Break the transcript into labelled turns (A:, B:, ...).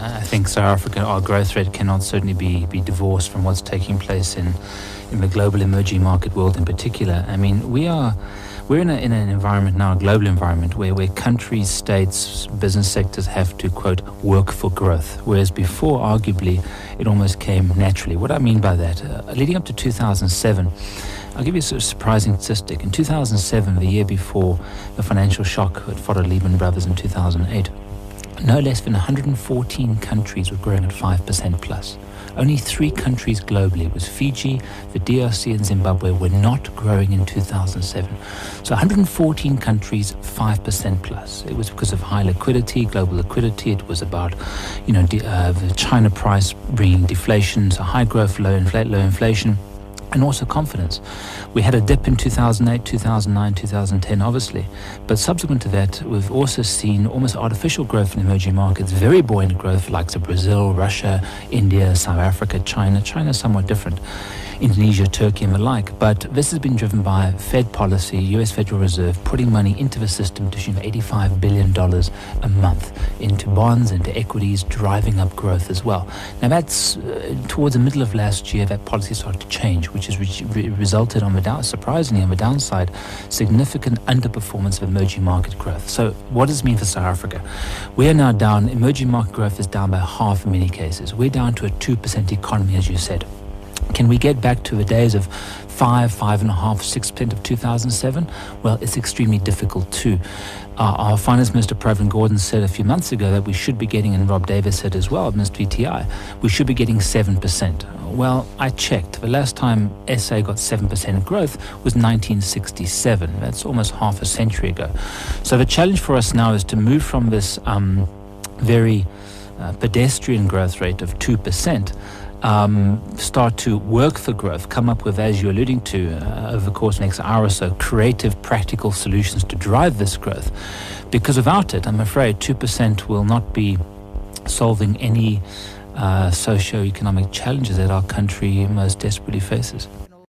A: I think South Africa, our growth rate cannot certainly be, be divorced from what's taking place in, in the global emerging market world in particular. I mean, we are we're in, a, in an environment now, a global environment, where, where countries, states, business sectors have to, quote, work for growth. Whereas before, arguably, it almost came naturally. What I mean by that, uh, leading up to 2007, I'll give you a sort of surprising statistic. In 2007, the year before the financial shock that followed Lehman Brothers in 2008, no less than 114 countries were growing at 5% plus. Only three countries globally, it was Fiji, the DRC and Zimbabwe, were not growing in 2007. So 114 countries, 5% plus. It was because of high liquidity, global liquidity. It was about, you know, uh, the China price bringing deflation, so high growth, low, infl- low inflation and also confidence. We had a dip in 2008, 2009, 2010, obviously, but subsequent to that, we've also seen almost artificial growth in emerging markets, very buoyant growth, like the Brazil, Russia, India, South Africa, China. China is somewhat different. Indonesia, Turkey, and the like. But this has been driven by Fed policy, US Federal Reserve, putting money into the system to tune $85 billion a month into bonds, into equities, driving up growth as well. Now, that's uh, towards the middle of last year, that policy started to change, which has re- resulted on the down, surprisingly on the downside, significant underperformance of emerging market growth. So, what does this mean for South Africa? We are now down, emerging market growth is down by half in many cases. We're down to a 2% economy, as you said. Can we get back to the days of five, five and a half, six percent of 2007? Well, it's extremely difficult too. Uh, our Finance Minister Pravin Gordhan said a few months ago that we should be getting, and Rob Davies said as well, Mr. DTI, we should be getting 7%. Well, I checked. The last time SA got 7% growth was 1967. That's almost half a century ago. So the challenge for us now is to move from this um, very uh, pedestrian growth rate of 2% um, start to work for growth, come up with, as you're alluding to, uh, over the course of the next hour or so, creative, practical solutions to drive this growth. Because without it, I'm afraid 2% will not be solving any uh, socio-economic challenges that our country most desperately faces.